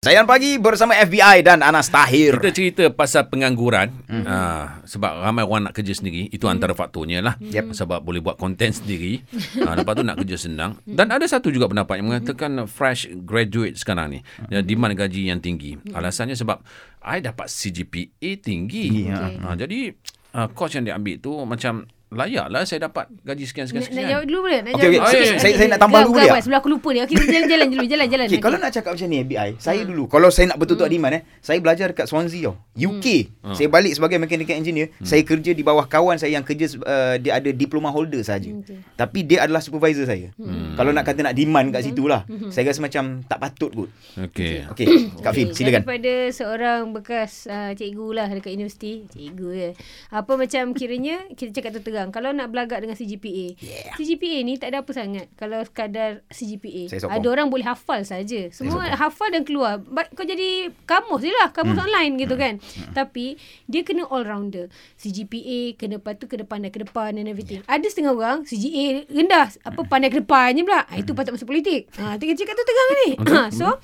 Sayan pagi bersama FBI dan Anas Tahir. Kita cerita pasal pengangguran mm-hmm. uh, sebab ramai orang nak kerja sendiri itu mm-hmm. antara faktornya lah yep. sebab boleh buat konten sendiri uh, lepas tu nak kerja senang dan ada satu juga pendapat yang mengatakan fresh graduate sekarang ni mm-hmm. demand gaji yang tinggi alasannya sebab I dapat CGPA tinggi okay. uh, jadi uh, course yang dia ambil tu macam layak lah saya dapat gaji sekian-sekian. Nak, nak jawab dulu boleh? Nak okay, okay. jawab Okay, okay. Saya, saya nak tambah dulu dia. Sebelum aku lupa dia. Okay, jalan, jalan dulu. Jalan, jalan. Okay, kalau nak cakap macam ni FBI, saya dulu. Kalau saya nak betul-betul hmm. demand eh, saya belajar dekat Swansea tau. UK. Hmm. Saya balik sebagai mechanical engineer. Hmm. Saya kerja di bawah kawan saya yang kerja, uh, dia ada diploma holder saja. Okay. Tapi dia adalah supervisor saya. Hmm. Kalau nak kata nak demand kat situ lah. Hmm. Saya rasa macam tak patut kot. Okay. Okay, Kak Fin, silakan. Daripada seorang bekas uh, cikgu lah dekat universiti. Cikgu ya. Apa macam kiranya, kita cakap terang. Kalau nak belagak dengan CGPA. Yeah. CGPA ni tak ada apa sangat kalau sekadar CGPA. Ada orang boleh hafal saja. Semua hafal dan keluar. Kau jadi kamus je lah. Kamus hmm. online gitu hmm. kan. Hmm. Tapi dia kena all rounder. CGPA kena lepas tu kena pandai ke depan and everything. Yeah. Ada setengah orang CGA rendah. Apa hmm. pandai ke depan je pula. Hmm. Itu patut masuk politik. Ha, tengah cakap tu tengah ni. Ha, so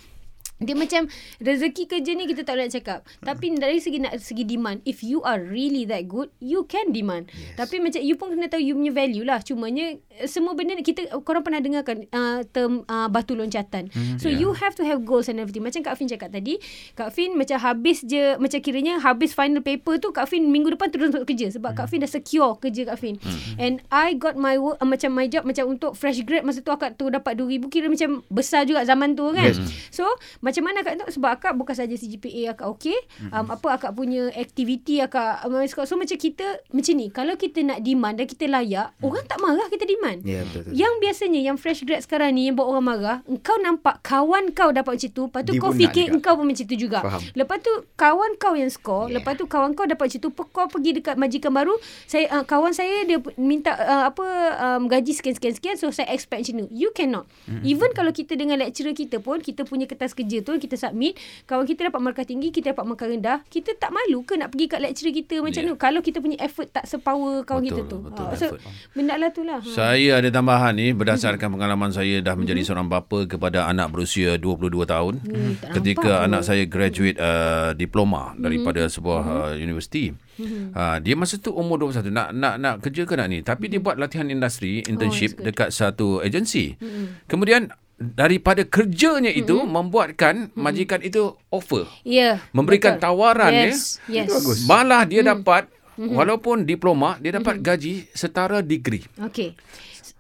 dia macam rezeki kerja ni kita tak nak cakap. Tapi dari segi nak segi demand, if you are really that good, you can demand. Yes. Tapi macam you pun kena tahu you punya value lah. Cumanya semua benda kita korang pernah dengar kan uh, term uh, batu loncatan. Mm, so yeah. you have to have goals and everything. Macam Kak Fin cakap tadi, Kak Fin macam habis je macam kiranya habis final paper tu Kak Fin minggu depan terus untuk kerja sebab mm. Kak Fin dah secure kerja Kak Fin. Mm. And I got my work uh, macam my job macam untuk fresh grad masa tu akak tu dapat 2000 kira macam besar juga zaman tu kan. Yes. So macam mana akak tahu sebab akak bukan saja CGPA akak okey mm-hmm. um, apa akak punya aktiviti akak um, so macam kita macam ni kalau kita nak demand dan kita layak mm. orang tak marah kita demand yeah, betul, betul. yang biasanya yang fresh grad sekarang ni yang buat orang marah engkau nampak kawan kau dapat macam tu lepas tu kau fikir juga. engkau pun macam tu juga Faham. lepas tu kawan kau yang score yeah. lepas tu kawan kau dapat macam tu kau pergi dekat majikan baru saya uh, kawan saya dia minta uh, apa um, gaji sekian-sekian so saya expect macam tu you cannot mm-hmm. even kalau kita dengan lecturer kita pun kita punya kertas kerja tu kita submit kawan kita dapat markah tinggi kita dapat markah rendah kita tak malu ke nak pergi kat lecturer kita macam yeah. tu kalau kita punya effort tak sepower kawan betul, kita tu betul, ha. so benda lah tu lah ha. saya ada tambahan ni berdasarkan pengalaman saya dah menjadi mm-hmm. seorang bapa kepada anak berusia 22 tahun mm, ketika anak saya graduate uh, diploma mm-hmm. daripada sebuah mm-hmm. uh, universiti mm-hmm. uh, dia masa tu umur 21 nak nak nak kerja ke nak ni tapi mm-hmm. dia buat latihan industri internship oh, dekat satu agensi mm-hmm. kemudian daripada kerjanya itu mm-hmm. membuatkan mm-hmm. majikan itu offer. Ya. Yeah, memberikan betul. tawaran yes, ya. Yes. Bagus. Malah dia mm. dapat mm-hmm. walaupun diploma dia dapat mm-hmm. gaji setara degree. Okey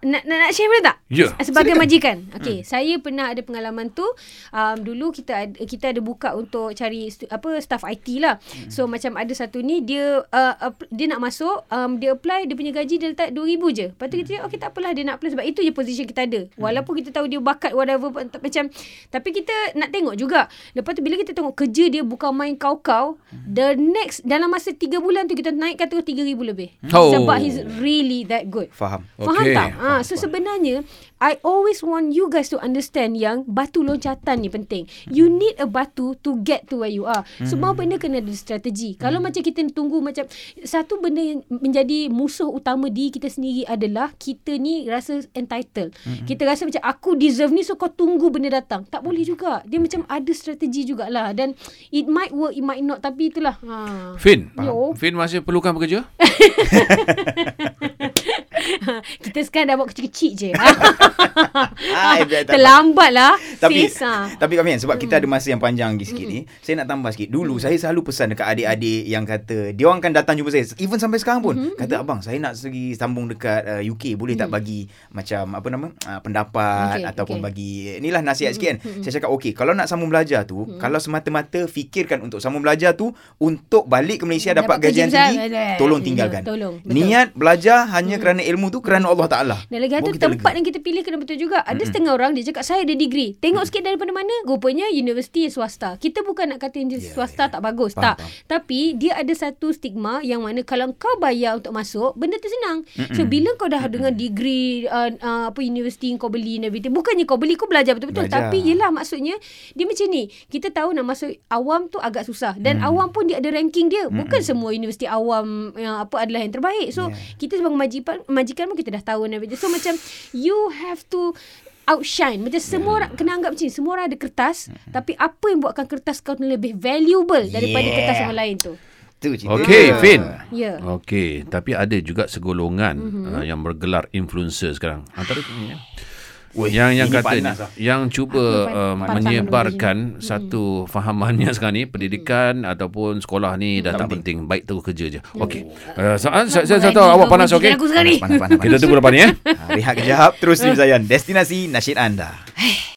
nak nak, nak share boleh tak? Ya. Sebagai Silakan. majikan. Okey, hmm. saya pernah ada pengalaman tu. Um, dulu kita ada, kita ada buka untuk cari apa staff IT lah. Hmm. So macam ada satu ni dia uh, uh, dia nak masuk, um, dia apply dia punya gaji dia letak 2000 je. Lepas tu kita cakap okey tak apalah dia nak apply sebab itu je position kita ada. Hmm. Walaupun kita tahu dia bakat whatever macam tapi kita nak tengok juga. Lepas tu bila kita tengok kerja dia bukan main kau-kau, hmm. the next dalam masa 3 bulan tu kita naikkan terus 3000 lebih. Oh. Sebab he's really that good. Faham. Faham okay. tak? Ha, so sebenarnya I always want you guys to understand yang batu loncatan ni penting. You hmm. need a batu to get to where you are. Semua mm. benda kena ada strategi. Mm. Kalau hmm. macam kita tunggu macam satu benda yang menjadi musuh utama di kita sendiri adalah kita ni rasa entitled. Mm. Kita rasa macam aku deserve ni so kau tunggu benda datang. Tak boleh juga. Dia macam ada strategi jugalah dan it might work, it might not tapi itulah. Ha. Fin, Fin masih perlukan bekerja? kita sekarang dah buat kecil-kecil je. ah, Terlambat lah. Tapi, sis, ha. tapi kami sebab hmm. kita ada masa yang panjang lagi sikit hmm. ni, saya nak tambah sikit. Dulu hmm. saya selalu pesan dekat adik-adik yang kata, dia orang kan datang jumpa saya. Even sampai sekarang pun. Hmm. Kata, abang saya nak segi sambung dekat uh, UK. Boleh hmm. tak bagi macam apa nama uh, pendapat okay, ataupun okay. bagi, inilah nasihat hmm. sikit kan. Hmm. Saya cakap, okay, kalau nak sambung belajar tu, hmm. kalau semata-mata fikirkan untuk sambung belajar tu, untuk balik ke Malaysia dapat, dapat gajian tinggi, tolong tinggalkan. Tolong. Niat belajar hanya hmm. kerana ilmu tu kerana Allah Ta'ala. Dan lagi satu tempat yang kita pilih kena betul juga. Ada mm-hmm. setengah orang dia cakap saya ada degree. Tengok mm-hmm. sikit daripada mana? Rupanya universiti swasta. Kita bukan nak kata universiti yeah, swasta yeah. tak bagus. Faham, tak. Faham. Tapi dia ada satu stigma yang mana kalau kau bayar untuk masuk, benda tu senang. Mm-hmm. So bila kau dah mm-hmm. dengan degree uh, uh, apa universiti kau beli and everything. Bukannya kau beli, kau belajar betul-betul. Belajar. Tapi yelah maksudnya dia macam ni. Kita tahu nak masuk awam tu agak susah. Dan mm. awam pun dia ada ranking dia. Bukan mm-hmm. semua universiti awam yang apa adalah yang terbaik. So yeah. kita sebagai majikan, majikan pun kita dah tahu and everything. So macam you have to outshine. Macam semua orang kena anggap macam ni. Semua orang ada kertas. Tapi apa yang buatkan kertas kau ni lebih valuable daripada Yeah. kertas yang lain tu? Tu cerita. Okey, Fin. Ya. Okey, tapi ada juga segolongan mm-hmm. uh, yang bergelar influencer sekarang. Antara ya. Weh, yang yang kata panas lah. yang cuba um, pantang menyebarkan satu fahamannya sekarang ni pendidikan ataupun sekolah ni dah tak penting baik terus kerja je. Okey. Uh, soal saya saya, saya tahu awak panas okey. Ni. Panas, panas, panas. Kita tunggu lepas ni eh. Ha, rehat kejap. Terus Lim Zayan. Destinasi nasyid anda.